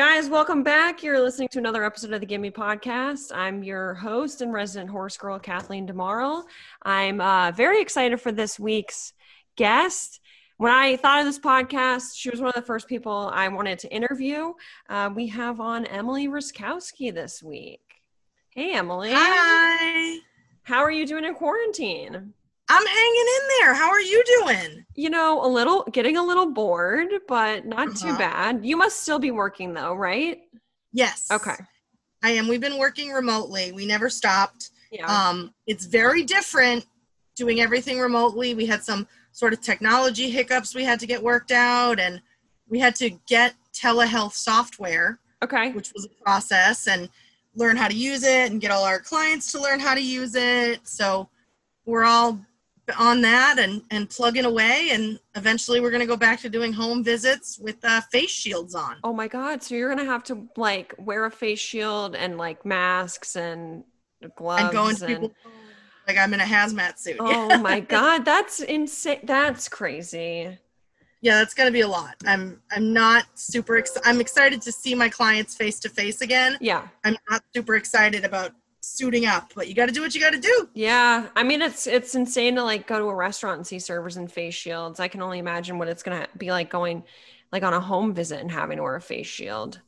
Guys, welcome back. You're listening to another episode of the Gimme Podcast. I'm your host and resident horse girl, Kathleen DeMarle. I'm uh, very excited for this week's guest. When I thought of this podcast, she was one of the first people I wanted to interview. Uh, we have on Emily Ruskowski this week. Hey, Emily. Hi. How are you doing in quarantine? I'm hanging in there. How are you doing? You know, a little, getting a little bored, but not too Uh-huh. bad. You must still be working though, right? Yes. Okay. I am. We've been working remotely. We never stopped. Yeah. Um, it's very different doing everything remotely. We had some sort of technology hiccups we had to get worked out, and we had to get telehealth software, okay. which was a process, and learn how to use it and get all our clients to learn how to use it. So we're all on that and and plugging away and eventually we're going to go back to doing home visits with uh, face shields on Oh my god! So you're gonna have to like wear a face shield and like masks and gloves and go into and- like i'm in a hazmat suit Oh my god, that's insane! That's crazy. yeah that's going to be a lot i'm i'm not super ex- i'm excited to see my clients face to face again Yeah, i'm not super excited about suiting up but you got to do what you got to do yeah. I mean, it's it's insane to like go to a restaurant and see servers in face shields. I can only imagine what it's gonna be like going like on a home visit and having to wear a face shield.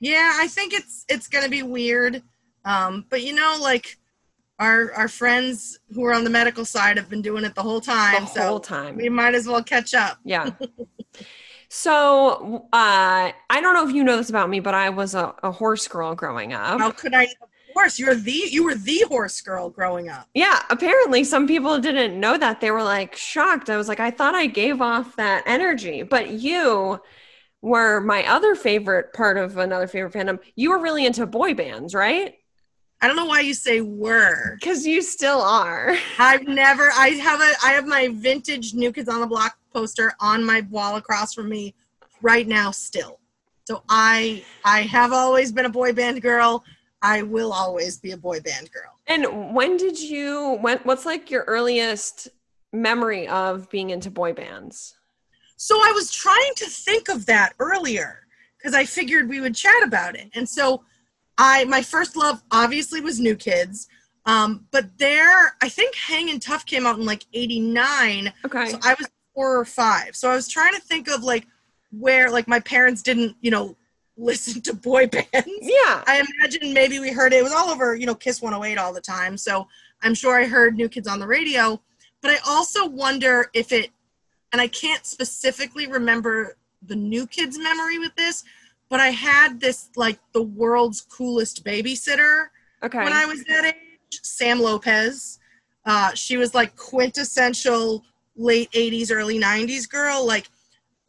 yeah i think it's it's going to be weird um but you know like our our friends who are on the medical side have been doing it the whole time The so whole time. we might as well catch up Yeah. So uh, I don't know if you know this about me, but I was a, a horse girl growing up. how could i course you're the you were the horse girl growing up Yeah, apparently some people didn't know that. They were like shocked. I was like, I thought I gave off that energy, but you were my other favorite part of another favorite fandom. You were really into boy bands, right? I don't know why you say were. Because you still are. I've never. I have a. I have my vintage New Kids on the Block poster on my wall across from me, right now still. So I. I have always been a boy band girl. I will always be a boy band girl. And when did you? When? What's like your earliest memory of being into boy bands? So I was trying to think of that earlier because I figured we would chat about it. And so I my first love obviously was New Kids. Um, but there I think Hangin' Tough came out in like 89. Okay. So I was four or five. So I was trying to think of like where like my parents didn't, you know, listen to boy bands. yeah. I imagine maybe we heard it. it was all over, you know, Kiss 108 all the time. So I'm sure I heard New Kids on the radio. But I also wonder if it, and I can't specifically remember the New Kids memory with this, but I had this like the world's coolest babysitter Okay. when I was that age, Sam Lopez. Uh, she was like quintessential late 80s, early 90s girl, like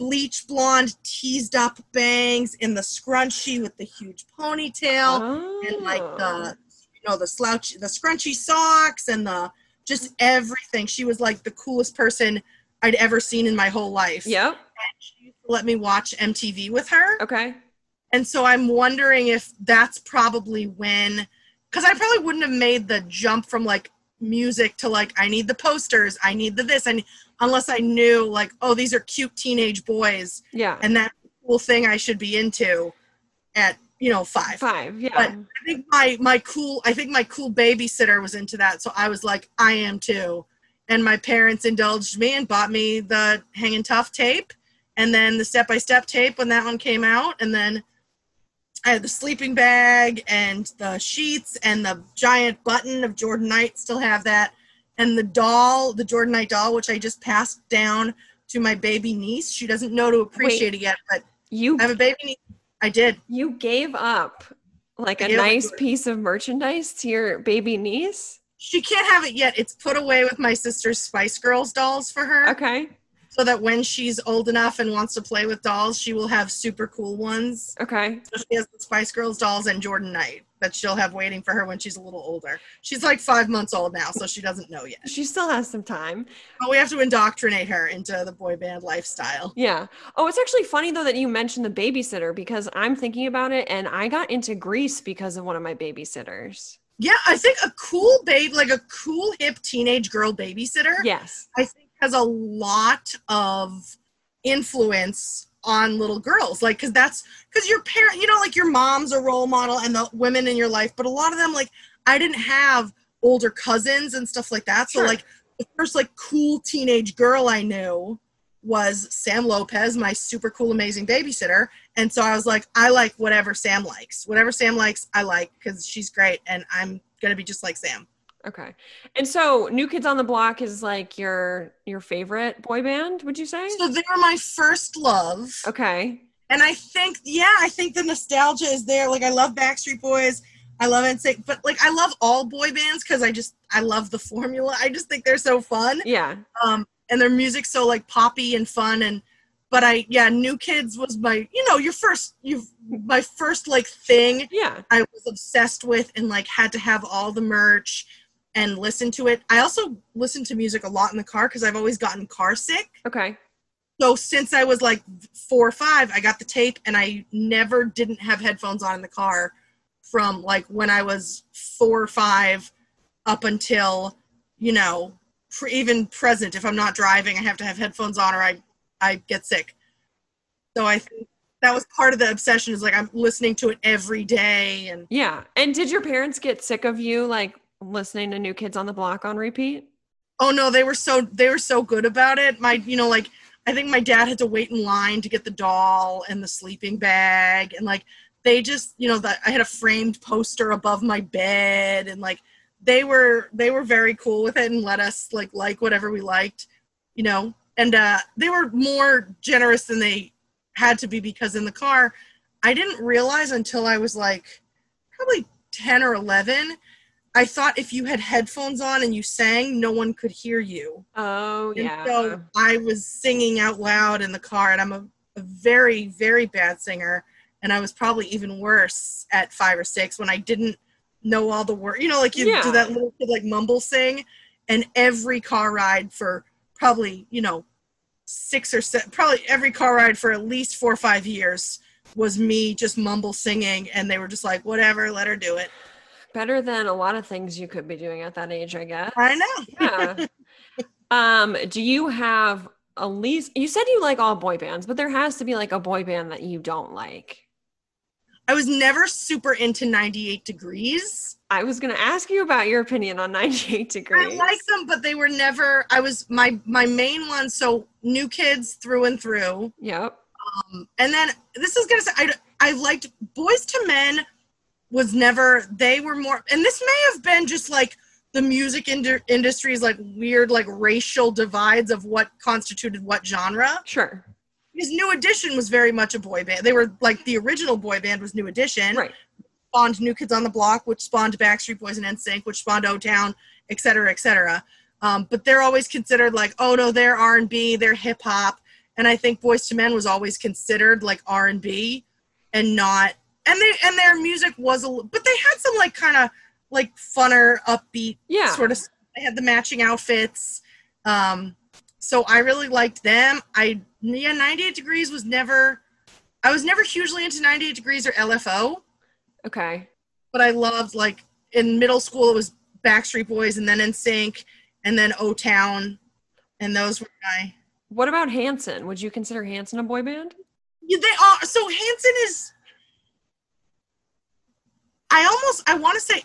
bleach blonde, teased up bangs in the scrunchie with the huge ponytail and like Oh. the you know the slouch the scrunchy socks and the just everything. She was like the coolest person I'd ever seen in my whole life. Yep. And she used to let me watch MTV with her. Okay. And so I'm wondering if that's probably when, because I probably wouldn't have made the jump from like music to like, I need the posters, I need the this, and unless I knew like, oh, these are cute teenage boys, Yeah. and that cool thing I should be into at, you know, five. Five. Yeah. But I think my my cool, I think my cool babysitter was into that, so I was like, I am too. And my parents indulged me and bought me the Hanging Tough tape, and then the Step by Step tape when that one came out, and then I had the sleeping bag and the sheets and the giant button of Jordan Knight. Still have that, and the doll, the Jordan Knight doll, which I just passed down to my baby niece. She doesn't know to appreciate it yet, but you I have a baby niece. I did. you gave up like I a nice piece of merchandise to your baby niece. She can't have it yet. It's put away with my sister's Spice Girls dolls for her. Okay. So that when she's old enough and wants to play with dolls, she will have super cool ones. Okay. So she has the Spice Girls dolls and Jordan Knight that she'll have waiting for her when she's a little older. She's like five months old now, so she doesn't know yet. She still has some time. But we have to indoctrinate her into the boy band lifestyle. Yeah. Oh, it's actually funny though that you mentioned the babysitter because I'm thinking about it and I got into Grease because of one of my babysitters. Yeah, I think a cool babe, like a cool hip teenage girl babysitter, Yes. I think has a lot of influence on little girls like because that's because your parent you know like your mom's a role model and the women in your life but a lot of them like i didn't have older cousins and stuff like that. So Sure. like the first like cool teenage girl i knew was sam lopez my super cool amazing babysitter. And so i was like i like whatever sam likes. Whatever sam likes i like because she's great and i'm gonna be just like sam Okay. And so New Kids on the Block is like your your favorite boy band, would you say? so they were my first love Okay. And I think, yeah, I think the nostalgia is there. Like, I love Backstreet Boys. I love NSYNC, but like, I love all boy bands because I just, I love the formula. I just think they're so fun. Yeah. Um, and their music's so like poppy and fun. And, but I, yeah, New Kids was my, you know, your first, you, my first like thing Yeah. I was obsessed with and like had to have all the merch and listen to it. I also listen to music a lot in the car because I've always gotten car sick. Okay. So since I was like four or five, I got the tape and I never didn't have headphones on in the car from like when I was four or five up until, you know, for even present. If I'm not driving, I have to have headphones on or I, I get sick. So I think that was part of the obsession is like I'm listening to it every day and Yeah. And did your parents get sick of you like listening to New Kids on the Block on repeat? oh no they were so they were so good about it. My you know like i think my dad had to wait in line to get the doll and the sleeping bag. And like they just you know that i had a framed poster above my bed. And like they were they were very cool with it and let us like like whatever we liked you know. And uh they were more generous than they had to be because in the car i didn't realize until i was like probably 10 or 11 i thought if you had headphones on and you sang no one could hear you Oh, and yeah. so I was singing out loud in the car, and I'm a, a very, very bad singer. And I was probably even worse at five or six when I didn't know all the words. You know, like you Yeah. do that little kid like mumble sing. And every car ride for probably, you know, six or seven, probably every car ride for at least four or five years was me just mumble singing. And they were just like, whatever, let her do it. Better than a lot of things you could be doing at that age, I guess. I know. Yeah. um, do you have a least you said you like all boy bands, but there has to be like a boy band that you don't like. I was never super into 98 Degrees. I was gonna ask you about your opinion on 98 degrees. I like them, but they were never. I was my my main one. So new kids through and through. Yep. Um, and then this is gonna say I I liked Boyz II Men. Was never. They were more, and this may have been just like the music indu- industry's like weird like racial divides of what constituted what genre. Sure. his New Edition was very much a boy band. They were like the original boy band was New Edition. Right. spawned New Kids on the Block, which spawned Backstreet Boys and NSYNC, which spawned O Town, et cetera, et cetera. Um, but they're always considered like, oh no, they're R and B, they're hip hop, and I think Boyz II Men was always considered like R and B, and not. And they and their music was a, but they had some like kind of like funner, upbeat Yeah. sort of. They had the matching outfits. Um, so I really liked them. I yeah, 98 Degrees was never. I was never hugely into 98 Degrees or LFO Okay. but I loved like in middle school it was Backstreet Boys and then NSYNC and then O Town, and those were my. What about Hanson? Would you consider Hanson a boy band? Yeah, they are. So Hanson is. I almost I want to say,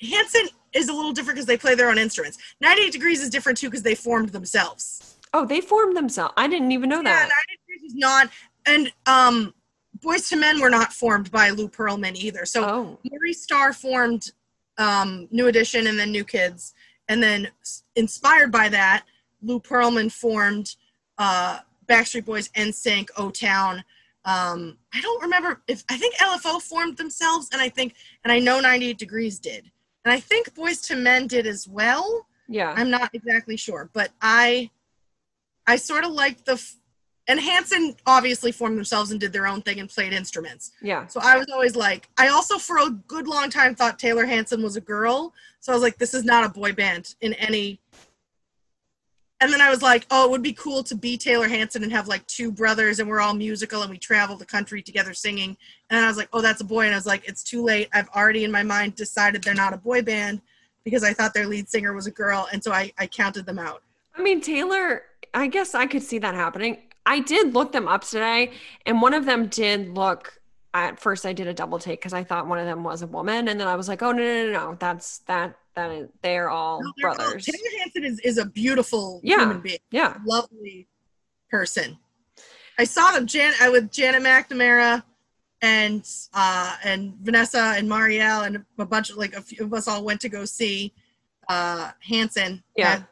Hanson is a little different because they play their own instruments. 98 Degrees is different too because they formed themselves. Oh, they formed themselves. I didn't even know that. Yeah, that. 98 Degrees is not, and um, Boyz II Men were not formed by Lou Pearlman either. So Oh, Starr formed um, New Edition and then New Kids, and then inspired by that, Lou Pearlman formed uh, Backstreet Boys, and NSYNC, O Town. Um, I don't remember if I think LFO formed themselves, and I think, and I know 98 Degrees did, and I think Boyz II Men did as well. yeah. I'm not exactly sure, but I, I sort of like the, f- and Hanson obviously formed themselves and did their own thing and played instruments. yeah. So I was always like, I also for a good long time thought Taylor Hanson was a girl. So I was like, this is not a boy band in any. And then I was like, oh, it would be cool to be Taylor Hanson and have like two brothers and we're all musical and we travel the country together singing. And I was like, oh, that's a boy. And I was like, it's too late. I've already in my mind decided they're not a boy band because I thought their lead singer was a girl. And so I, I counted them out. I mean, Taylor, I guess I could see that happening. I did look them up today, and one of them did look. At first, I did a double take because I thought one of them was a woman, and then I was like, "Oh no, no, no, no! That's that. That is, they're all No, they're all- brothers." Taylor Hanson is, is a beautiful Yeah. human being. Yeah, lovely person. I saw them Jan I with Janet McNamara and uh and Vanessa and Marielle and a bunch of like a few of us all went to go see uh Hanson. Yeah.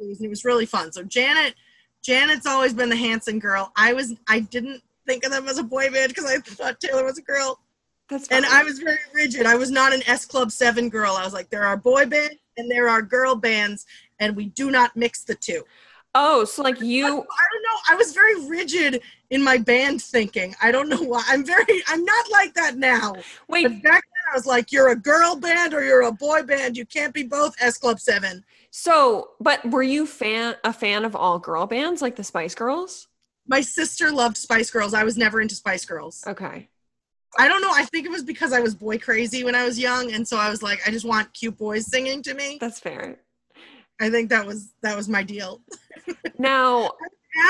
it was really fun. So Janet Janet's always been the Hanson girl. I was I didn't think of them as a boy band because I thought Taylor was a girl. That's And. I was very rigid. I was not an S Club 7 girl. I was like, there are boy bands and there are girl bands, and we do not mix the two. oh, so like you. I don't know. I was very rigid in my band thinking. I don't know why. I'm very. I'm not like that now. Wait, But back then, I was like, "You're a girl band or you're a boy band. You can't be both." S Club Seven. so but were you fan a fan of all girl bands like the Spice Girls? My sister loved Spice Girls. I was never into Spice Girls. Okay. I don't know. I think it was because I was boy crazy when I was young, and so I was like, I just want cute boys singing to me. That's fair. I think that was that was my deal. Now,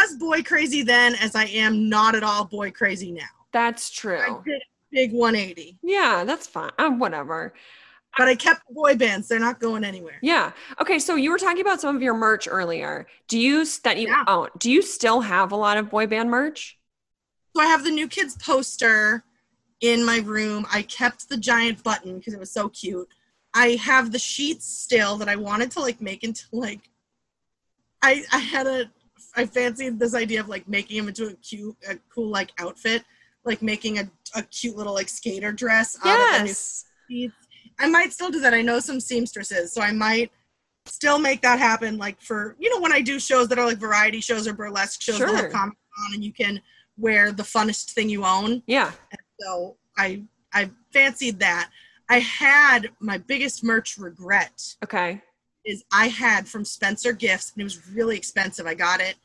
As boy crazy then as I am not at all boy crazy now. that's true. big 180, Yeah, that's fine. Um, whatever. but I kept the boy bands. They're not going anywhere. Yeah. Okay. So you were talking about some of your merch earlier. Do you that you Yeah. own? Do you still have a lot of boy band merch? So I have the new kids poster in my room. I kept the giant button because it was so cute. I have the sheets still that I wanted to like make into like I I had a I fancied this idea of like making him into a cute a cool like outfit, like making a, a cute little like skater dress out of the new Yes. sheets. I might still do that. I know some seamstresses, so I might still make that happen. Like for you know when I do shows that are like variety shows or burlesque shows, Sure. have Comic Con, and you can wear the funnest thing you own. Yeah. So I I fancied that. I had my biggest merch regret Okay. is I had from Spencer Gifts, and it was really expensive. I got it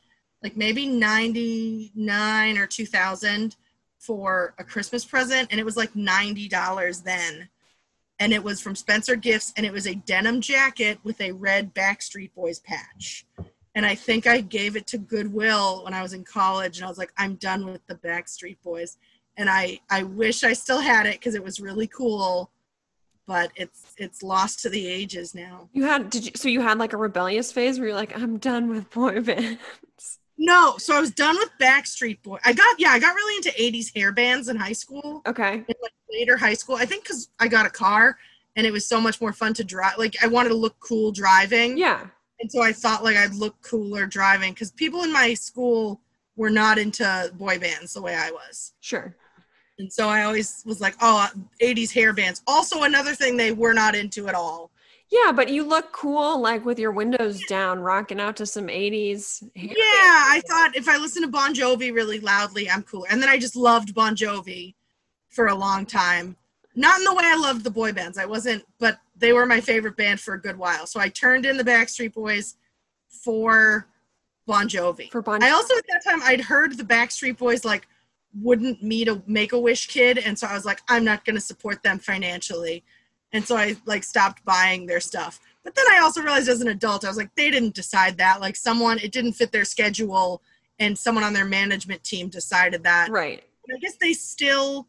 like maybe 99 or 2000 for a Christmas present, and it was like $90 then. And it was from Spencer Gifts, and it was a denim jacket with a red Backstreet Boys patch. And I think I gave it to Goodwill when I was in college, and I was like, I'm done with the Backstreet Boys. And I, I wish I still had it because it was really cool, but it's it's lost to the ages now. You had did you so you had like a rebellious phase where you're like, I'm done with boy bands. No, so I was done with Backstreet Boy. I got yeah, I got really into '80s hair bands in high school. Okay. In like later high school, I think because I got a car and it was so much more fun to drive. Like I wanted to look cool driving, Yeah. and so I thought like I'd look cooler driving because people in my school were not into boy bands the way I was. Sure. And so I always was like, oh, 80s hair bands. Also, another thing they were not into at all. Yeah, but you look cool like with your windows down, rocking out to some 80s. hair Yeah, I thought if I listen to Bon Jovi really loudly, I'm cooler. And then I just loved Bon Jovi for a long time. Not in the way I loved the boy bands. I wasn't, but they were my favorite band for a good while. So I turned in the Backstreet Boys for Bon Jovi. for Bon Jovi. I also at that time I'd heard the Backstreet Boys like wouldn't meet a Make a Wish kid, and so I was like, I'm not going to support them financially, and so I like stopped buying their stuff. But then I also realized as an adult, I was like, they didn't decide that. Like someone, it didn't fit their schedule, and someone on their management team decided that. right. I guess they still.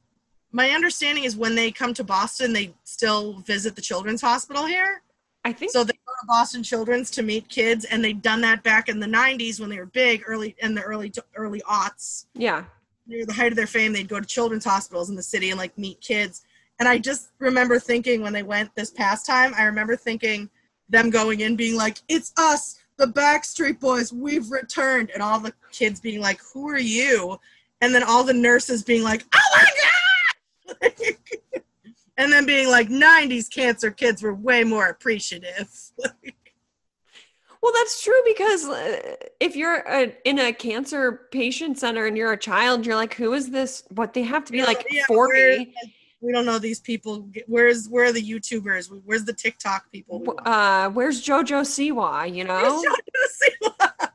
My understanding is when they come to Boston, they still visit the Children's Hospital here. I think So they go to Boston Children's to meet kids, and they'd done that back in the '90s when they were big, early in the early early aughts. yeah. Near the height of their fame, they'd go to children's hospitals in the city and like meet kids. And I just remember thinking when they went this past time, I remember thinking them going in being like, "It's us, the Backstreet Boys, we've returned," and all the kids being like, "Who are you?" And then all the nurses being like, "Oh my god!" and then being like, "90s cancer kids were way more appreciative." Well, that's true because uh, if you're a, in a cancer patient center and you're a child, you're like, who is this? What they have to be like Yeah, where- 40. we don't know these people. Where's where are the YouTubers? Where's the TikTok people? Uh, where's JoJo Siwa? You know, JoJo Siwa?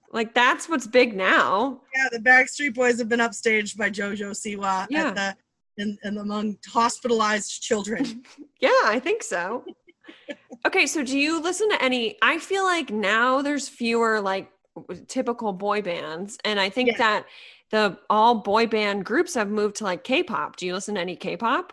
like that's what's big now. yeah, the Backstreet Boys have been upstaged by JoJo Siwa Yeah. at the and, and among hospitalized children. Yeah, I think so. Okay, so do you listen to any? I feel like now there's fewer like typical boy bands. And I think Yeah. that the all boy band groups have moved to like K-pop. Do you listen to any K-pop?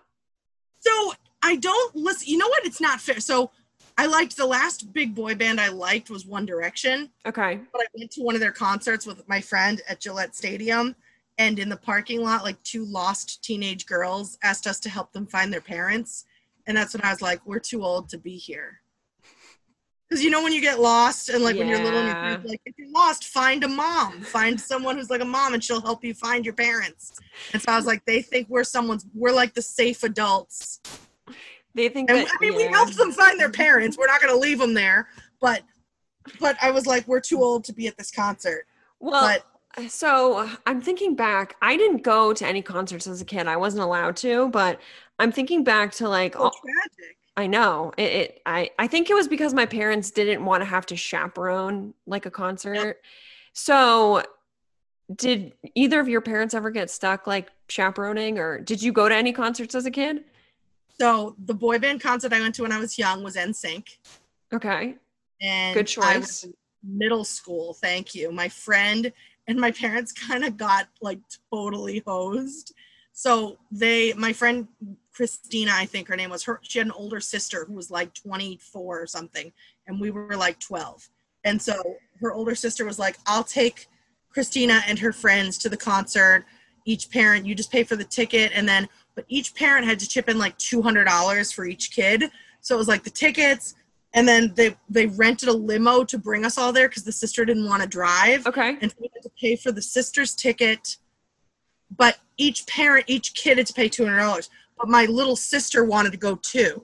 So I don't listen. You know what? It's not fair. So I liked the last big boy band I liked was One Direction, Okay. but I went to one of their concerts with my friend at Gillette Stadium. And in the parking lot, like two lost teenage girls asked us to help them find their parents. And that's when I was like, we're too old to be here. Because you know, when you get lost and like when you're little, and you're like, if you're lost, find a mom, find someone who's like a mom and she'll help you find your parents. And so I was like, they think we're someone's, we're like the safe adults They think and that I mean, we yeah. helped them find their parents. We're not going to leave them there, but but I was like, we're too old to be at this concert. Well, but so I'm thinking back. I didn't go to any concerts as a kid. I wasn't allowed to, but I'm thinking back to like so all, tragic. I know it, it. I I think it was because my parents didn't want to have to chaperone like a concert. So, did either of your parents ever get stuck like chaperoning, or did you go to any concerts as a kid? So the boy band concert I went to when I was young was NSYNC, Okay, and Good choice. middle school. Thank you. My friend and my parents kind of got like totally hosed. So they, my friend Christina, I think her name was her. She had an older sister who was like 24 or something, and we were like 12. And so her older sister was like, "I'll take Christina and her friends to the concert. Each parent, you just pay for the ticket, and then, but each parent had to chip in like $200 for each kid. So it was like the tickets, and then they they rented a limo to bring us all there because the sister didn't want to drive okay, and we had to pay for the sister's ticket but each parent each kid had to pay $200 but my little sister wanted to go too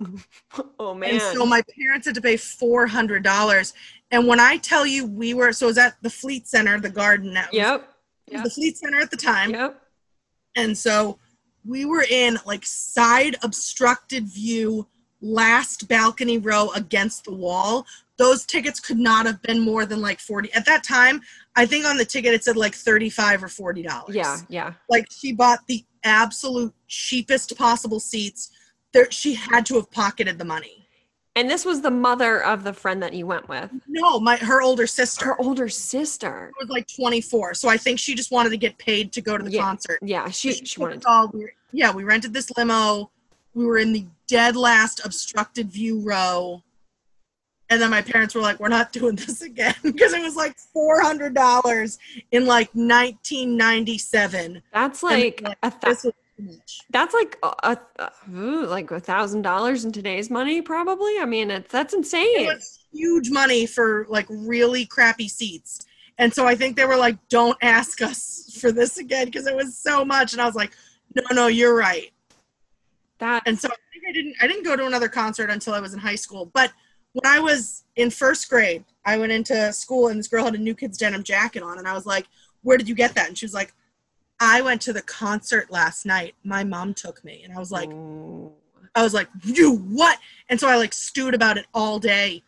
oh man, and so my parents had to pay $400 and when i tell you we were so it was at the fleet center the garden that was, yep, it was the fleet center at the time yep. and so we were in like side obstructed view, last balcony row against the wall. Those tickets could not have been more than like 40. At that time, I think on the ticket it said like 35 or 40 dollars. Yeah, yeah. Like she bought the absolute cheapest possible seats. There she had to have pocketed the money. And this was the mother of the friend that you went with, No, my her older sister her older sister. was like 24. So I think she just wanted to get paid to go to the Yeah. concert. Yeah, she She she wanted. all- we were- yeah, we rented this limo. We were in the dead last obstructed view row. And then my parents were like, we're not doing this again because it was like $400 in like 1997. That's like like, a th- This was too much. that's like a, a, ooh, like a thousand dollars in today's money, probably. I mean, it's that's insane. It was huge money for like really crappy seats. And so I think they were like, don't ask us for this again because it was so much. And I was like, no, no, you're right. that and so I think I didn't I didn't go to another concert until I was in high school. But when I was in first grade, I went into school and this girl had a New Kids denim jacket on, and I was like, "Where did you get that?" And she was like, "I went to the concert last night. My mom took me." And I was like. I was like, "You what?" And so I like stewed about it all day.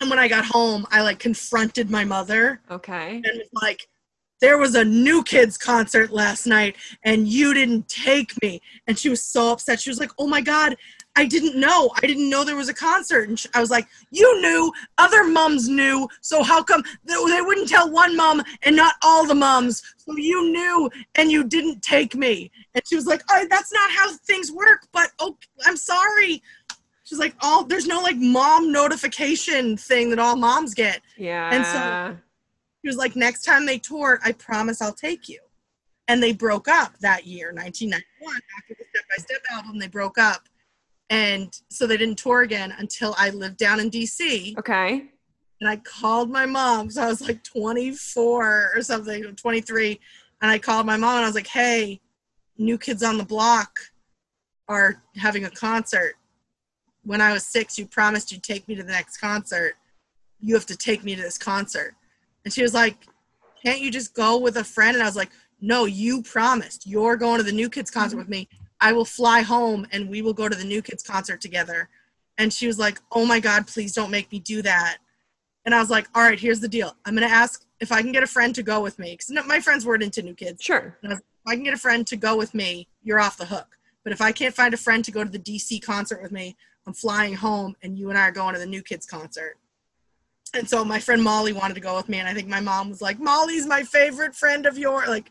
And when I got home, I like confronted my mother okay. and was like, there was a new kids concert last night and you didn't take me. And she was so upset. She was like, oh my God, I didn't know. I didn't know there was a concert. And I was like, you knew, other moms knew. So how come they, wouldn't tell one mom and not all the moms? So you knew and you didn't take me. And she was like, oh, that's not how things work, but oh, I'm sorry. She's like, all there's no like mom notification thing that all moms get. Yeah. And so he was like, next time they tour, I promise I'll take you. And they broke up that year, 1991. After the Step by Step album, they broke up. And so they didn't tour again until I lived down in DC. okay. And I called my mom. So I was like 24 or something, 23. And I called my mom and I was like, hey, New Kids on the Block are having a concert. When I was six, you promised you'd take me to the next concert. You have to take me to this concert. And she was like, can't you just go with a friend? And I was like, no, you promised. You're going to the New Kids concert mm-hmm. with me. I will fly home and we will go to the New Kids concert together. And she was like, oh my God, please don't make me do that. And I was like, all right, here's the deal. I'm going to ask if I can get a friend to go with me. Because my friends weren't into New Kids. Sure. And I was, if I can get a friend to go with me, you're off the hook. But if I can't find a friend to go to the DC concert with me, I'm flying home and you and I are going to the New Kids concert. And so my friend Molly wanted to go with me, and I think my mom was like, "Molly's my favorite friend of yours." Like,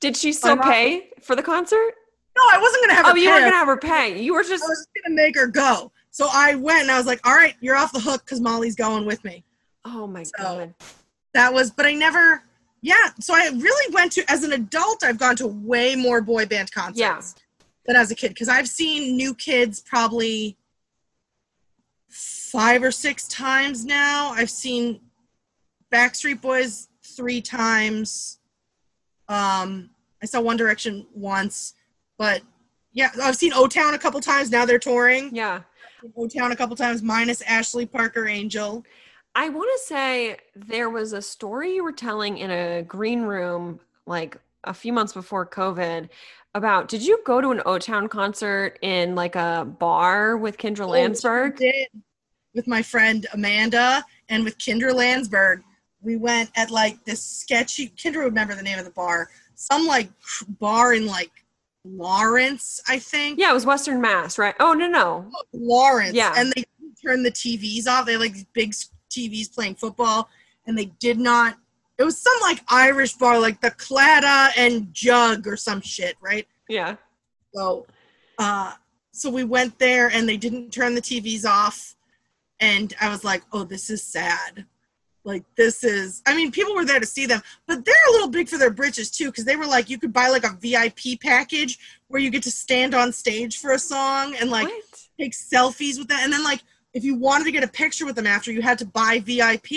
Did she still pay for the concert? No, I wasn't gonna have her. Oh, you pay. weren't gonna have her pay. You were just I was just gonna make her go. So I went, and I was like, "All right, you're off the hook because Molly's going with me." Oh my So- god. That was, but I never. Yeah, so I really went to as an adult. I've gone to way more boy band concerts Yeah. than as a kid because I've seen New Kids probably five or six times now. I've seen Backstreet Boys three times. Um, I saw One Direction once, but yeah, I've seen O Town a couple times. Now they're touring. Yeah. O Town a couple times, minus Ashley Parker Angel. I want to say there was a story you were telling in a green room like a few months before COVID about did you go to an O Town concert in like a bar with Kendra Oh, Landsberg? did with my friend Amanda and with Kendra Landsberg. We went at like this sketchy. Kendra would remember the name of the bar. Some like bar in like Lawrence, I think. Yeah, it was Western Mass, right? Oh no, no. Lawrence. Yeah. And they turned the TVs off. They had like big TVs playing football, and they did not. It was some like Irish bar, like the Clatta and Jug or some shit, right? Yeah. So, uh, so we went there and they didn't turn the TVs off, and I was like, "Oh, this is sad." Like this is. I mean, people were there to see them, but they're a little big for their britches too, because they were like, you could buy like a VIP package where you get to stand on stage for a song and like what? take selfies with them, and then like. If you wanted to get a picture with them after, you had to buy VIP,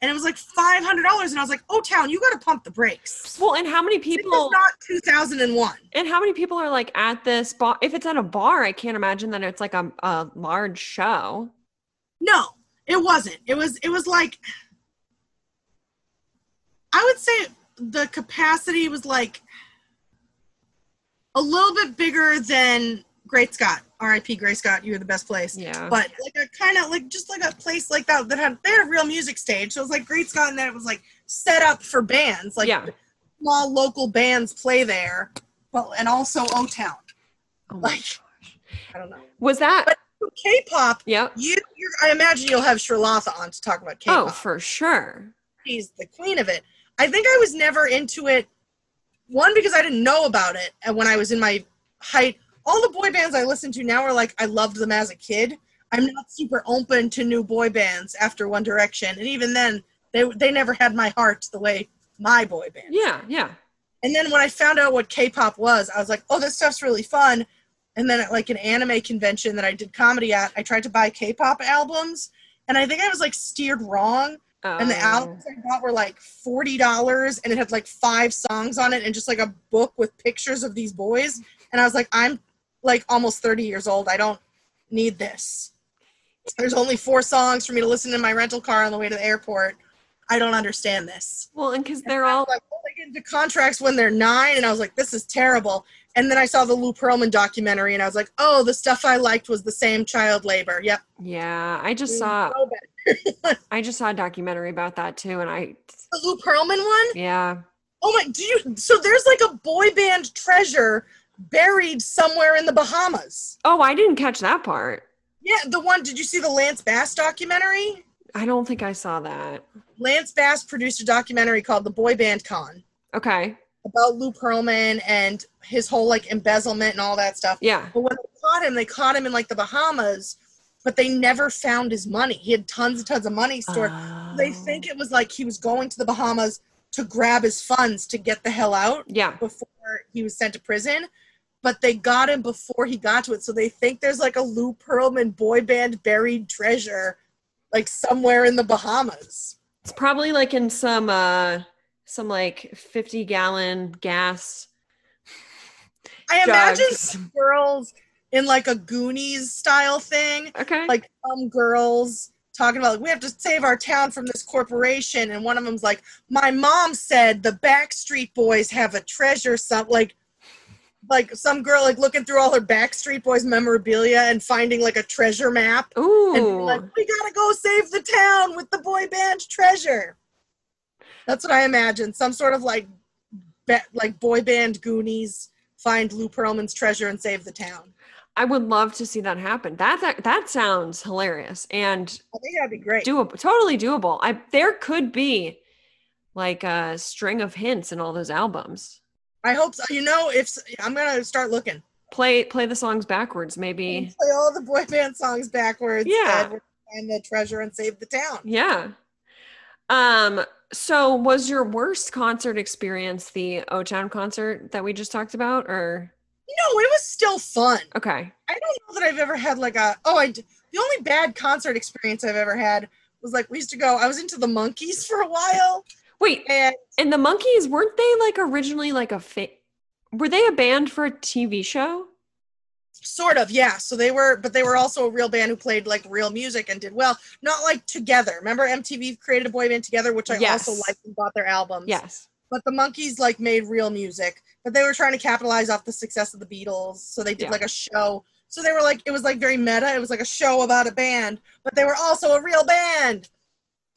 and it was like five hundred dollars. And I was like, "Oh, town, you got to pump the brakes." Well, and how many people not two thousand and one. and how many people are like at this bar? If it's at a bar, I can't imagine that it's like a, a large show. No, it wasn't. It was it was like I would say the capacity was like a little bit bigger than Great Scott. R.I.P. Great Scott, you're the best place. Yeah. But like a kind of like just like a place like that that had they had a real music stage. So it was like Great Scott and then it was like set up for bands. Like Yeah. small local bands play there. But and also O Town. oh my like- gosh. I don't know. Was that But K-pop, Yep. you you're, I imagine you'll have Sherlotha on to talk about K-pop. Oh, for sure. she's the queen of it. I think I was never into it. One because I didn't know about it, and when I was in my height, all the boy bands I listen to now are like I loved them as a kid. I'm not super open to new boy bands after One Direction, and even then, they they never had my heart the way my boy band. Yeah, yeah. And then when I found out what K-pop was, I was like, oh, this stuff's really fun. And then at like an anime convention that I did comedy at, I tried to buy K-pop albums, and I think I was like steered wrong and the Oh. albums I bought were like forty dollars, and it had like five songs on it, and just like a book with pictures of these boys. And I was like, I'm like almost thirty years old. I don't need this. There's only four songs for me to listen in my rental car on the way to the airport. I don't understand this. Well, and because they're all Like, oh, they get into contracts when they're nine, and I was like, this is terrible. And then I saw the Lou Pearlman documentary, and I was like, oh, the stuff I liked was the same child labor. Yep. yeah. I just saw So. I just saw a documentary about that too, and I The Lou Pearlman one. yeah. Oh my! Do you? So there's like a boy band treasure buried somewhere in the Bahamas. Oh, I didn't catch that part. Yeah, the one. Did you see the Lance Bass documentary? I don't think I saw that. Lance Bass produced a documentary called The Boy Band Con Okay. about Lou Pearlman and his whole like embezzlement and all that stuff. Yeah. But when they caught him, they caught him in like the Bahamas, but they never found his money. He had tons and tons of money stored. They Oh. think it was like he was going to the Bahamas to grab his funds to get the hell out. Yeah. before he was sent to prison, but they got him before he got to it. So they think there's like a Lou Pearlman boy band buried treasure, like somewhere in the Bahamas. It's probably like in some uh some like 50 gallon gas. I imagine girls in like a Goonies style thing, Okay. like some girls talking about like, we have to save our town from this corporation, and one of them's like, my mom said the Backstreet Boys have a treasure, some like. Like some girl, like looking through all her Backstreet Boys memorabilia and finding like a treasure map, and Ooh. like, we gotta go save the town with the boy band treasure. That's what I imagine. Some sort of like, be- like boy band Goonies find Lou Pearlman's treasure and save the town. I would love to see that happen. That that, that sounds hilarious and I think that'd be great. doable. Totally doable. I there could be like a string of hints in all those albums. I hope so. You know, if I'm gonna start looking. Play play the songs backwards, maybe. Play all the boy band songs backwards. Yeah. and find the treasure and save the town. Yeah. Um. So, was your worst concert experience the O Town concert that we just talked about, or No, it was still fun. okay? I don't know that I've ever had like a oh I d- the only bad concert experience I've ever had was like we used to go I was into the Monkees for a while Wait, and and the Monkees weren't they like originally like a fa- were they a band for a TV show? sort of yeah so they were but they were also a real band who played like real music and did well not like together remember MTV created a boy band together which I Yes. also liked and bought their albums Yes. But the Monkees like made real music but they were trying to capitalize off the success of the beatles so they did Yeah. like a show. So they were like it was like very meta. It was like a show about a band but they were also a real band.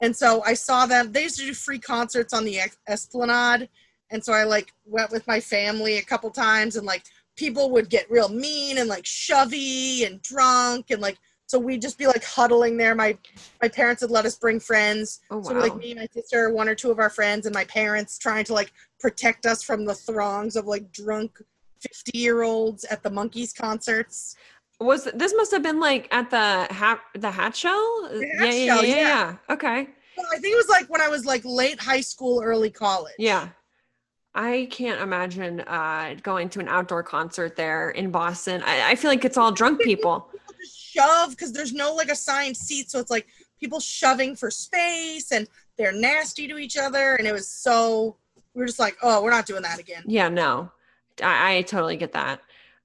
And so i saw them. They used to do free concerts on the esplanade. And so i like went with my family a couple times and like people would get real mean and like shovey and drunk and like so we'd just be like huddling there my my parents would let us bring friends Oh wow. so like me, my sister, one or two of our friends, and my parents trying to like protect us from the throngs of like drunk fifty year olds at the Monkees concerts. was this must have been like at the hat the Hatch Shell? hat yeah, yeah, yeah, yeah. yeah. Okay. So I think it was like when I was like late high school, early college. Yeah. I can't imagine uh, going to an outdoor concert there in Boston. I, I feel like it's all drunk people. Shove because there's no like assigned seat, so it's like people shoving for space and they're nasty to each other, and it was so we were just like, oh, we're not doing that again. Yeah, no. I, I totally get that.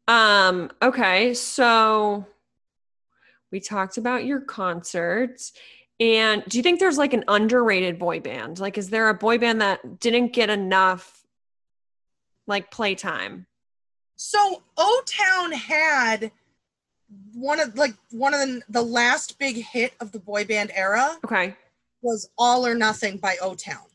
Um, okay, so we talked about your concerts. And do you think there's like an underrated boy band? Like, is there a boy band that didn't get enough like playtime? So O Town had one of like one of the the last big hit of the boy band era Okay. was All or Nothing by O Town.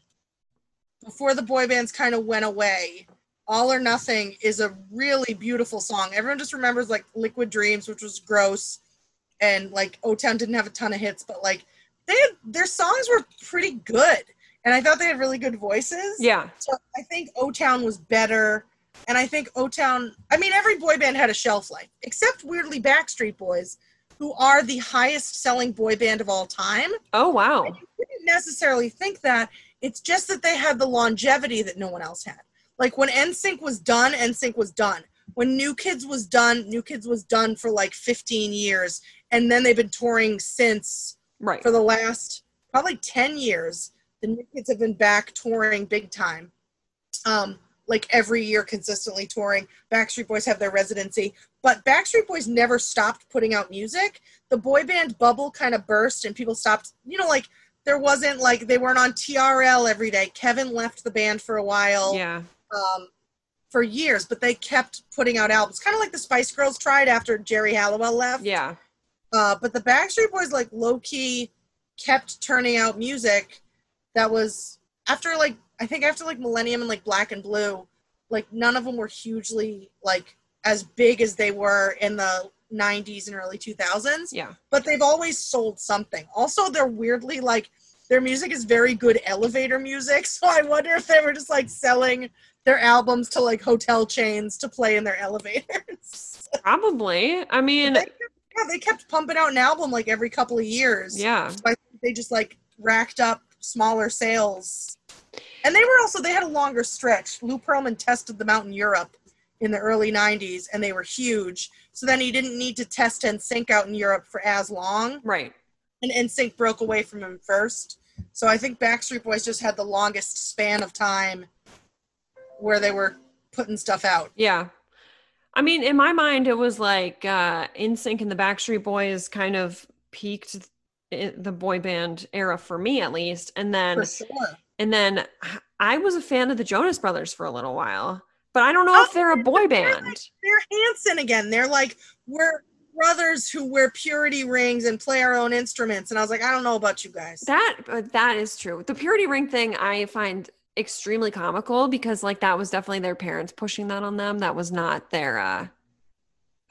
Before the boy bands kind of went away, All or Nothing is a really beautiful song. Everyone just remembers like Liquid Dreams, which was gross, and like O Town didn't have a ton of hits, but like they had, their songs were pretty good, and I thought they had really good voices. Yeah. So I think O Town was better. And I think O Town, I mean, every boy band had a shelf life, except weirdly Backstreet Boys, who are the highest selling boy band of all time. Oh, wow. Didn't necessarily think that. It's just that they had the longevity that no one else had. Like when NSYNC was done, NSYNC was done. When New Kids was done, New Kids was done for like 15 years. And then they've been touring since Right. for the last probably 10 years the new kids have been back touring big time um like every year consistently touring. Backstreet boys have their residency. But backstreet boys never stopped putting out music. The boy band bubble kind of burst and people stopped you know like there wasn't like they weren't on trl every day. Kevin left the band for a while Yeah. um for years but they kept putting out albums. Kind of like the spice girls tried after Geri Halliwell left. Yeah. uh, but the Backstreet Boys like low key kept turning out music that was after like I think after like Millennium and like Black and Blue, like none of them were hugely like as big as they were in the 90s and early 2000s. Yeah. But they've always sold something. Also, they're weirdly like their music is very good elevator music. So I wonder if they were just like selling their albums to like hotel chains to play in their elevators. Probably. I mean, They yeah, they kept pumping out an album like every couple of years. yeah. So they just like racked up smaller sales. And they were also they had a longer stretch. Lou Pearlman tested them out in Europe in the early 90s and they were huge. So then he didn't need to test NSYNC out in Europe for as long. Right. And NSYNC broke away from him first. So I think Backstreet Boys just had the longest span of time where they were putting stuff out. Yeah. I mean, in my mind, it was like uh NSYNC and the Backstreet Boys kind of peaked the boy band era for me at least. And then For sure. And then I was a fan of the Jonas Brothers for a little while. But I don't know if Oh, they're a boy they're like- band. they're Hanson again. They're like we're brothers who wear purity rings and play our own instruments. And I was like, I don't know about you guys. That but that is true. The purity ring thing I find extremely comical because like that was definitely their parents pushing that on them. That was not their uh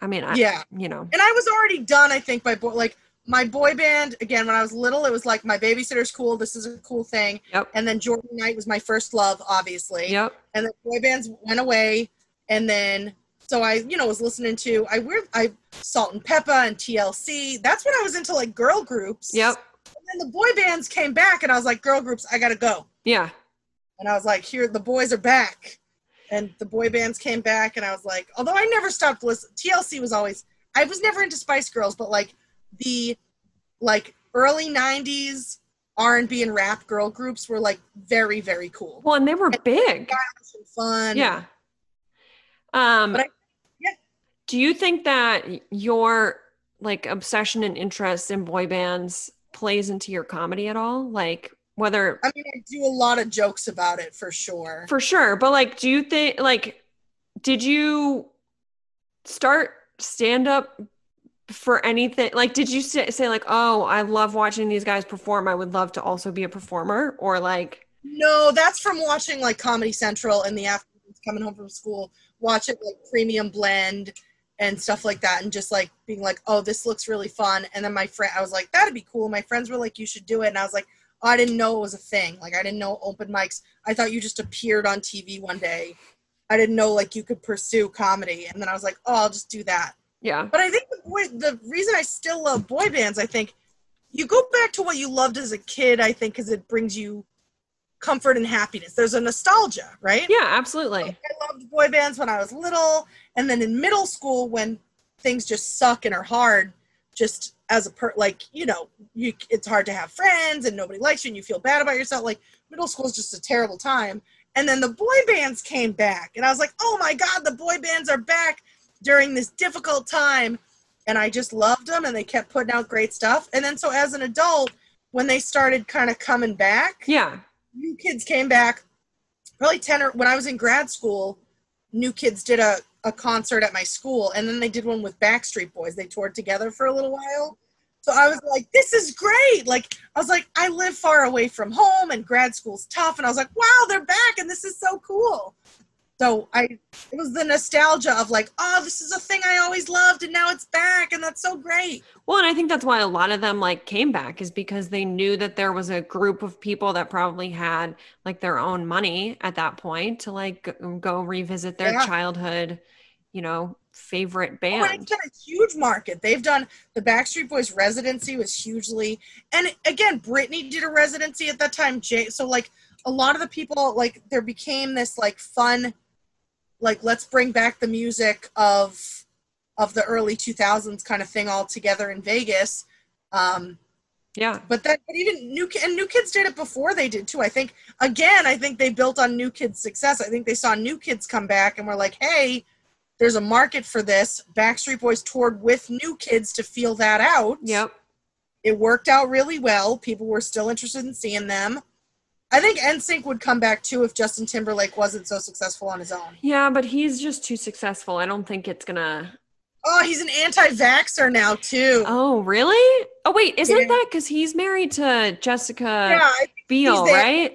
I mean, I, Yeah. you know. and I was already done. I think by boy, like my boy band again when I was little, it was like my babysitter's cool. This is a cool thing. Yep. And then Jordan Knight was my first love, obviously. Yep. And then boy bands went away, and then so I, you know, was listening to I weird I Salt and Pepa and TLC. That's when I was into like girl groups. Yep. And then the boy bands came back, and I was like, girl groups, I gotta go. Yeah. And I was like, here, the boys are back. And the boy bands came back, and I was like, although I never stopped listening, TLC was always, I was never into Spice Girls, but like the like early 90s R&B and rap girl groups were like very, very cool. Well, and they were big. And fun. Yeah. Um But I- yeah. do you think that your like obsession and interest in boy bands plays into your comedy at all? Like whether I mean, I do a lot of jokes about it for sure. for sure, but like do you think like did you start stand up for anything? Like did you say, say like, "Oh, I love watching these guys perform. I would love to also be a performer?" Or like No, that's from watching like Comedy Central in the afternoons coming home from school, watching like Premium Blend and stuff like that, and just like being like, oh, this looks really fun. And then my friend, I was like, that'd be cool. My friends were like, you should do it. And I was like, oh, I didn't know it was a thing. Like, I didn't know open mics. I thought you just appeared on TV one day. I didn't know like you could pursue comedy. And then I was like, oh, I'll just do that. Yeah. But I think the boy, the reason I still love boy bands, I think you go back to what you loved as a kid. I think because it brings you comfort and happiness. There's a nostalgia, right? Yeah, absolutely. I loved boy bands when I was little, and then in middle school when things just suck and are hard. Just as a per, like you know, you it's hard to have friends and nobody likes you and you feel bad about yourself. Like middle school is just a terrible time. And then the boy bands came back, and I was like, oh my god, the boy bands are back during this difficult time and I just loved them and they kept putting out great stuff. And then so as an adult, when they started kind of coming back, Yeah. new kids came back probably 10 or when I was in grad school, new kids did a, a concert at my school and then they did one with Backstreet Boys. They toured together for a little while. So I was like, this is great. Like I was like, I live far away from home and grad school's tough. And I was like, wow, they're back and this is so cool. So I it was the nostalgia of like, oh, this is a thing I always loved and now it's back and that's so great. Well, and I think that's why a lot of them like came back is because they knew that there was a group of people that probably had like their own money at that point to like go, um, go revisit their Yeah. childhood, you know, favorite Oh, band. it's been a huge market. They've done the Backstreet Boys residency was hugely, and again, Britney did a residency at that time. Jay, so like a lot of the people, like there became this like fun, like let's bring back the music of of the early 2000s kind of thing all together in Vegas. Um, Yeah. but that, but even new and new kids did it before they did too. I think again, I think they built on new kids' success. I think they saw new kids come back and were like, "Hey, there's a market for this." Backstreet Boys toured with new kids to feel that out. Yep. It worked out really well. People were still interested in seeing them. I think NSYNC would come back too if Justin Timberlake wasn't so successful on his own. Yeah, but he's just too successful. I don't think it's gonna. Oh, he's an anti-vaxer now too. Oh, really? Oh, wait, isn't Yeah. that because he's married to Jessica yeah, I Biel, right?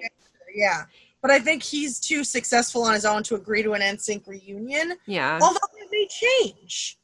Yeah. But I think he's too successful on his own to agree to an NSYNC reunion. Yeah. Although it may change.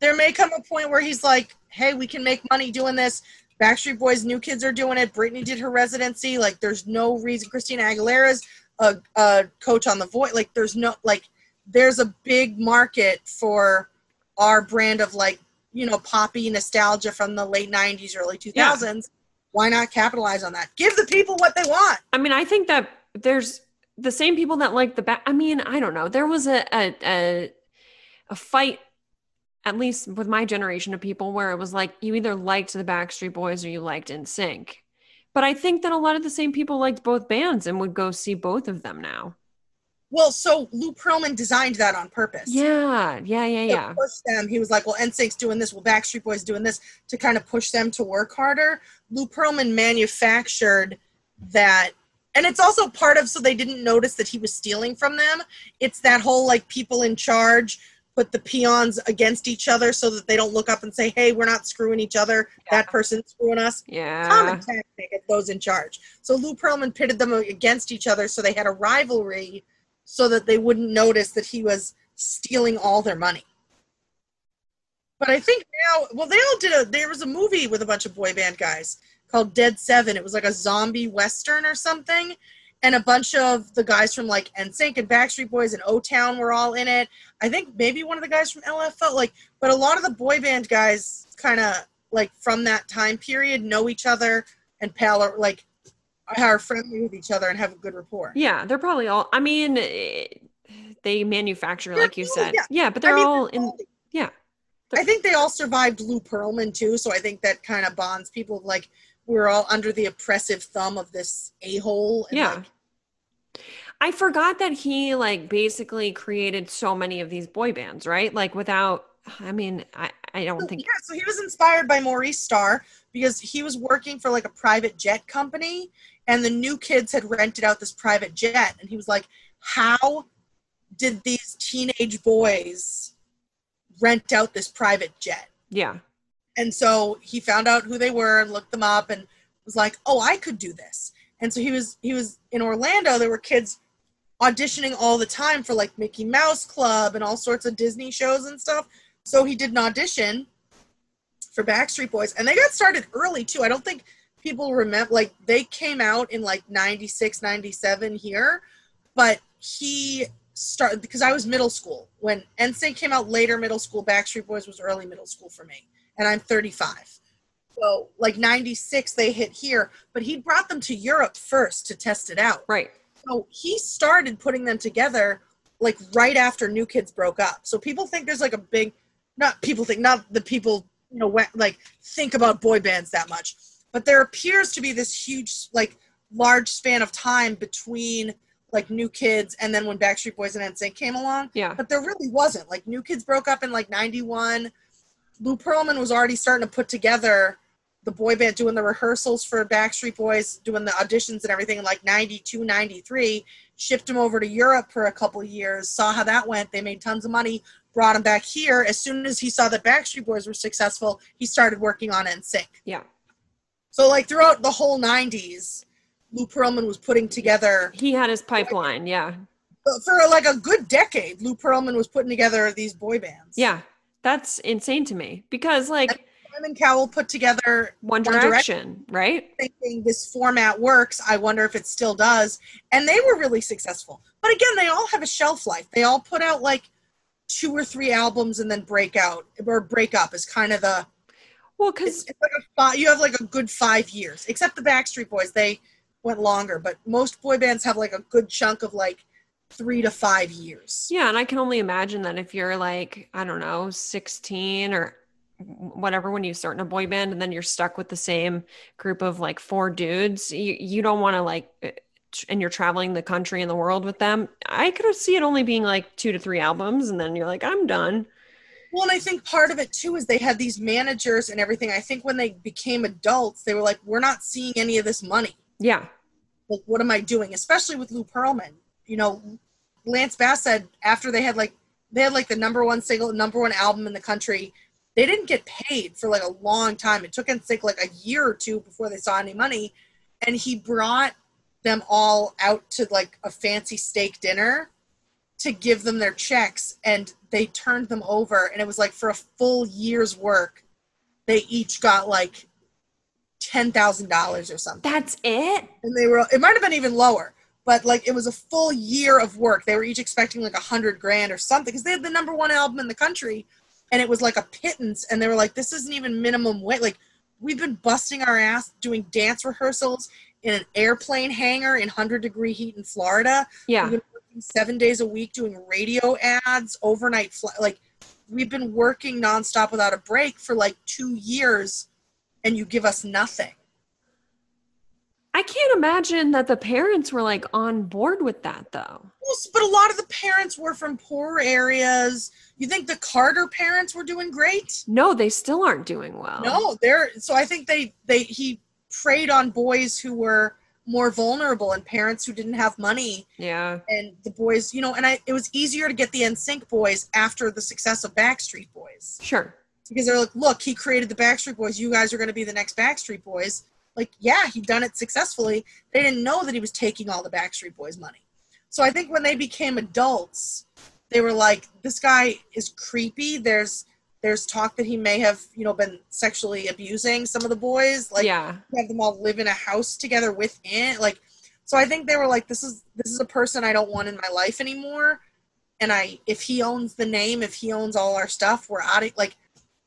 There may come a point where he's like, hey, we can make money doing this. Backstreet Boys, new kids are doing it. Britney did her residency. Like, there's no reason. Christina Aguilera's a, a coach on The Voice. Like, there's no, like, there's a big market for our brand of, like, you know, poppy nostalgia from the late 90s, early 2000s. Why not capitalize on that? Give the people what they want. I mean, I think that there's the same people that like the back. I mean, I don't know. There was a, a a a fight, at least with my generation of people, where it was like you either liked the Backstreet Boys or you liked NSYNC. But I think that a lot of the same people liked both bands and would go see both of them now. Well, so Lou Pearlman designed that on purpose. Yeah, yeah, yeah, to yeah. push them. He was like, well, NSYNC's doing this, well, Backstreet Boys doing this to kind of push them to work harder. Lou Pearlman manufactured that. And it's also part of so they didn't notice that he was stealing from them. It's that whole like people in charge put the peons against each other so that they don't look up and say, "Hey, we're not screwing each other. That person's screwing us." Yeah. Common tactic of those in charge. So Lou Pearlman pitted them against each other, so they had a rivalry, so that they wouldn't notice that he was stealing all their money. But I think now, well, they all did a. There was a movie with a bunch of boy band guys called Dead Seven. It was like a zombie western or something, and a bunch of the guys from like NSYNC and Backstreet Boys and O Town were all in it. I think maybe one of the guys from LFO, like, but a lot of the boy band guys kind of like from that time period know each other and pal are like are friendly with each other and have a good rapport. Yeah, they're probably all. I mean, eh, they manufacture, They're like you all- said. yeah. Yeah, but they're I mean, all they're in. all- Yeah. I think they all survived Lou Pearlman too, so I think that kind of bonds people. Like we're all under the oppressive thumb of this a hole. Yeah. Like, I forgot that he like basically created so many of these boy bands, right? Like without. I mean, I I don't think. yeah, so he was inspired by Maurice Starr because he was working for like a private jet company, and the new kids had rented out this private jet, and he was like, "How did these teenage boys rent out this private jet?" Yeah. And so he found out who they were and looked them up and was like, "Oh, I could do this." And so he was he was in Orlando. There were kids auditioning all the time for like Mickey Mouse Club and all sorts of Disney shows and stuff. So he did an audition for Backstreet Boys, and they got started early too. I don't think people remember like they came out in like 96 97 here but he started because i was middle school when nsync came out later middle school backstreet boys was early middle school for me and i'm 35 so like 96 they hit here but he brought them to europe first to test it out Right. so he started putting them together like right after New Kids broke up. So people think there's like a big, not people think, not the people, you know, like think about boy bands that much, but there appears to be this huge, like large span of time between like New Kids and then when Backstreet Boys and NSYNC came along. Yeah. But there really wasn't. Like New Kids broke up in like 91. Lou Pearlman was already starting to put together the boy band doing the rehearsals for Backstreet Boys, doing the auditions and everything in like 92, 93, shipped him over to Europe for a couple of years, saw how that went. They made tons of money, brought him back here. As soon as he saw that Backstreet Boys were successful, he started working on NSYNC. Yeah. So like throughout the whole 90s, Lou Pearlman was putting together He had his pipeline. Yeah. for like a good decade. Lou Pearlman was putting together these boy bands. Yeah. That's insane to me because like Simon Cowell put together One One Direction. Direction, right? thinking this format works. I wonder if it still does. And they were really successful. But again, they all have a shelf life. They all put out like two or three albums and then break out or break up is kind of the Well, because it's like you have like a good five years except the backstreet boys they went longer but most boy bands have like a good chunk of like three to five years yeah, and I can only imagine that if you're like I don't know, sixteen or whatever when you start in a boy band and then you're stuck with the same group of like four dudes, you you don't want to like. uh, And you're traveling the country and the world with them. I could see it only being like two to three albums, and then you're like, I'm done. well and i think part of it too is they had these managers and everything i think when they became adults they were like we're not seeing any of this money Yeah, like what am i doing especially with lou pearlman you know lance bass said after they had like they had like the number one single number one album in the country they didn't get paid for like a long time. It took NSYNC like a year or two before they saw any money. And he brought them all out to like a fancy steak dinner to give them their checks. And they turned them over. And it was like for a full year's work they each got like $10,000 or something. That's it. and they were it might have been even lower but like it was a full year of work. They were each expecting like a hundred grand or something because they had the number one album in the country and it was like a pittance and they were like this isn't even minimum wage like we've been busting our ass doing dance rehearsals in an airplane hangar in 100 degree heat in florida. Yeah, we've been working seven days a week doing radio ads overnight fl- like we've been working nonstop without a break for like two years and you give us nothing I can't imagine that the parents were like on board with that though. Well, but a lot of the parents were from poor areas. You think the Carter parents were doing great? No, they still aren't doing well. No, they're so I think they they he preyed on boys who were more vulnerable and parents who didn't have money Yeah. and the boys, you know, and I it was easier to get the NSYNC boys after the success of Backstreet Boys Sure. because they're like, look, he created the Backstreet Boys. You guys are going to be the next Backstreet Boys. Like, yeah, he'd done it successfully. They didn't know that he was taking all the Backstreet Boys money. So I think when they became adults, they were like, this guy is creepy. There's there's talk that he may have, you know, been sexually abusing some of the boys. Like, yeah. have them all live in a house together with within like so i think they were like this is this is a person i don't want in my life anymore and i if he owns the name if he owns all our stuff we're out of like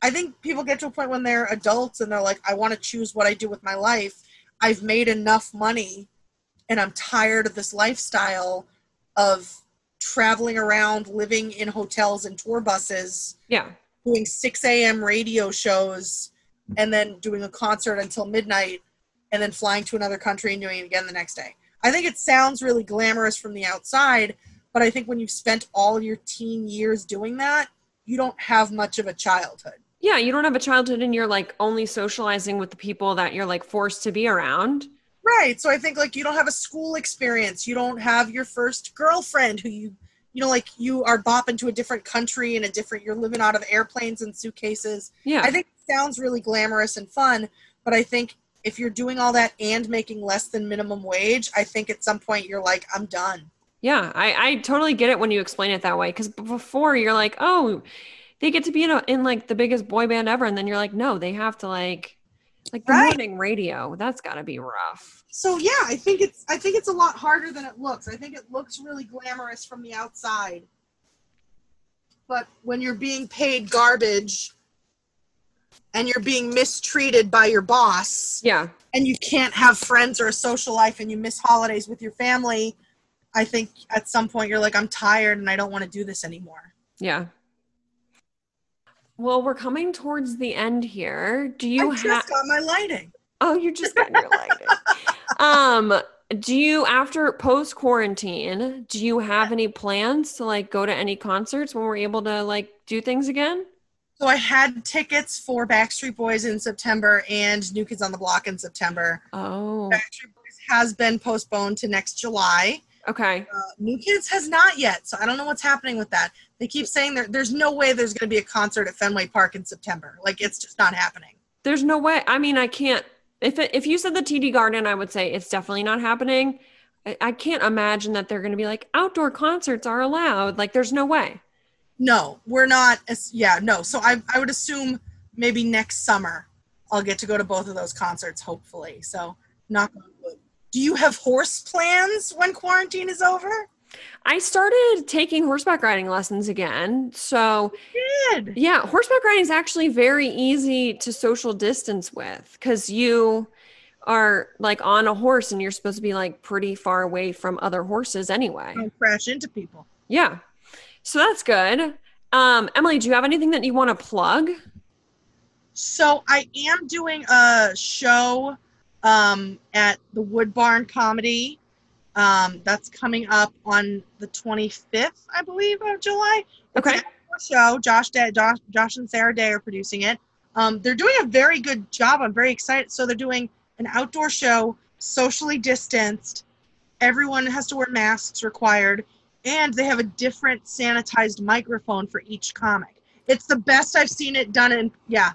i think people get to a point when they're adults and they're like i want to choose what i do with my life i've made enough money and i'm tired of this lifestyle of traveling around living in hotels and tour buses Yeah. doing 6 a.m. radio shows and then doing a concert until midnight and then flying to another country and doing it again the next day. I think it sounds really glamorous from the outside, but I think when you've spent all your teen years doing that, you don't have much of a childhood. Yeah. You don't have a childhood and you're like only socializing with the people that you're like forced to be around. Right. So I think like you don't have a school experience. You don't have your first girlfriend who you you know like you are bopping to a different country and a different you're living out of airplanes and suitcases. Yeah. I think it sounds really glamorous and fun, but I think if you're doing all that and making less than minimum wage, I think at some point you're like, I'm done. Yeah, I, I totally get it when you explain it that way. Because before you're like, oh, they get to be in, a, in like the biggest boy band ever, and then you're like, no, they have to like, like the Right. morning radio. That's got to be rough. So yeah, I think it's I think it's a lot harder than it looks. I think it looks really glamorous from the outside. But when you're being paid garbage and you're being mistreated by your boss Yeah, and you can't have friends or a social life and you miss holidays with your family, I think at some point you're like I'm tired and I don't want to do this anymore. yeah. Well, we're coming towards the end here. Do you I have? just got my lighting. Oh, you just got your lighting. um, do you after post quarantine? Do you have any plans to like go to any concerts when we're able to like do things again? So I had tickets for Backstreet Boys in September and New Kids on the Block in September. Oh, Backstreet Boys has been postponed to next July. okay. Uh, New Kids has not yet, so I don't know what's happening with that. They keep saying there, there's no way there's going to be a concert at Fenway Park in September. Like it's just not happening. There's no way. I mean, I can't. If it, if you said the TD Garden, I would say it's definitely not happening. I, I can't imagine that they're going to be like outdoor concerts are allowed. Like, there's no way. No, we're not. As, yeah, no. So I, I would assume maybe next summer I'll get to go to both of those concerts, hopefully. So knock on wood. Do you have horse plans when quarantine is over? I started taking horseback riding lessons again. So, Good. yeah, horseback riding is actually very easy to social distance with because you are like on a horse and you're supposed to be like pretty far away from other horses anyway. Don't crash into people. Yeah. So that's good. Um, Emily, do you have anything that you want to plug? So I am doing a show um, at the Wood Barn Comedy. Um, that's coming up on the 25th, I believe, of July. It's Okay. show. Josh, Day, Josh, Josh and Sarah Day are producing it. Um, they're doing a very good job. I'm very excited. So they're doing an outdoor show, socially distanced. Everyone has to wear masks required, and they have a different sanitized microphone for each comic. It's the best I've seen it done in yeah.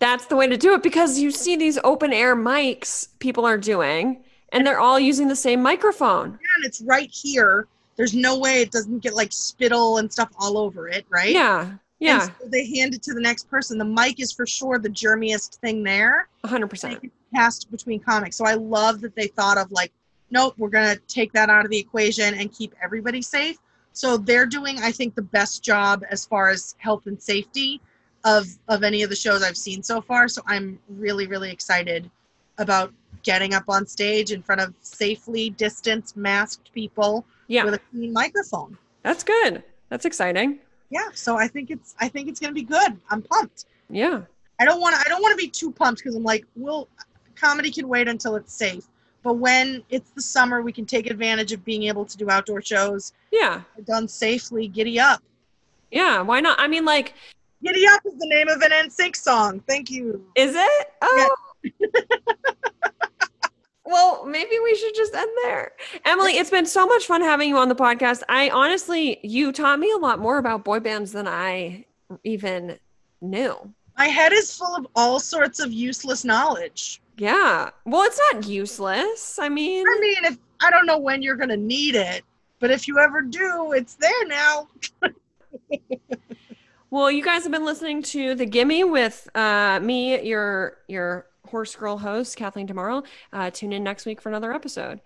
That's the way to do it because you see these open air mics people are doing, and they're all using the same microphone. and it's right here. There's no way it doesn't get like spittle and stuff all over it, right? Yeah. And Yeah. so they hand it to the next person. The mic is for sure the germiest thing there. 100%. They can Passed between comics. So I love that they thought of like, nope, we're gonna take that out of the equation and keep everybody safe. So they're doing, I think, the best job as far as health and safety of of any of the shows I've seen so far. So I'm really, really excited about getting up on stage in front of safely distanced, masked people Yeah. with a clean microphone. That's good. That's exciting. Yeah, so I think it's I think it's gonna be good. I'm pumped. Yeah. I don't want to I don't want to be too pumped because I'm like, well, comedy can wait until it's safe. But when it's the summer, we can take advantage of being able to do outdoor shows Yeah. done safely. Giddy up. Yeah. Why not? I mean, like, Giddy up is the name of an NSYNC song. Thank you. is it? Oh. well, maybe we should just end there. Emily, it's been so much fun having you on the podcast. I honestly, you taught me a lot more about boy bands than I even knew. My head is full of all sorts of useless knowledge. Yeah. Well, it's not useless. I mean, I mean, if I don't know when you're going to need it, but if you ever do, it's there now. well, you guys have been listening to the Gimme with uh, me, your your horse girl host, Kathleen Tomorrow. Uh, tune in next week for another episode.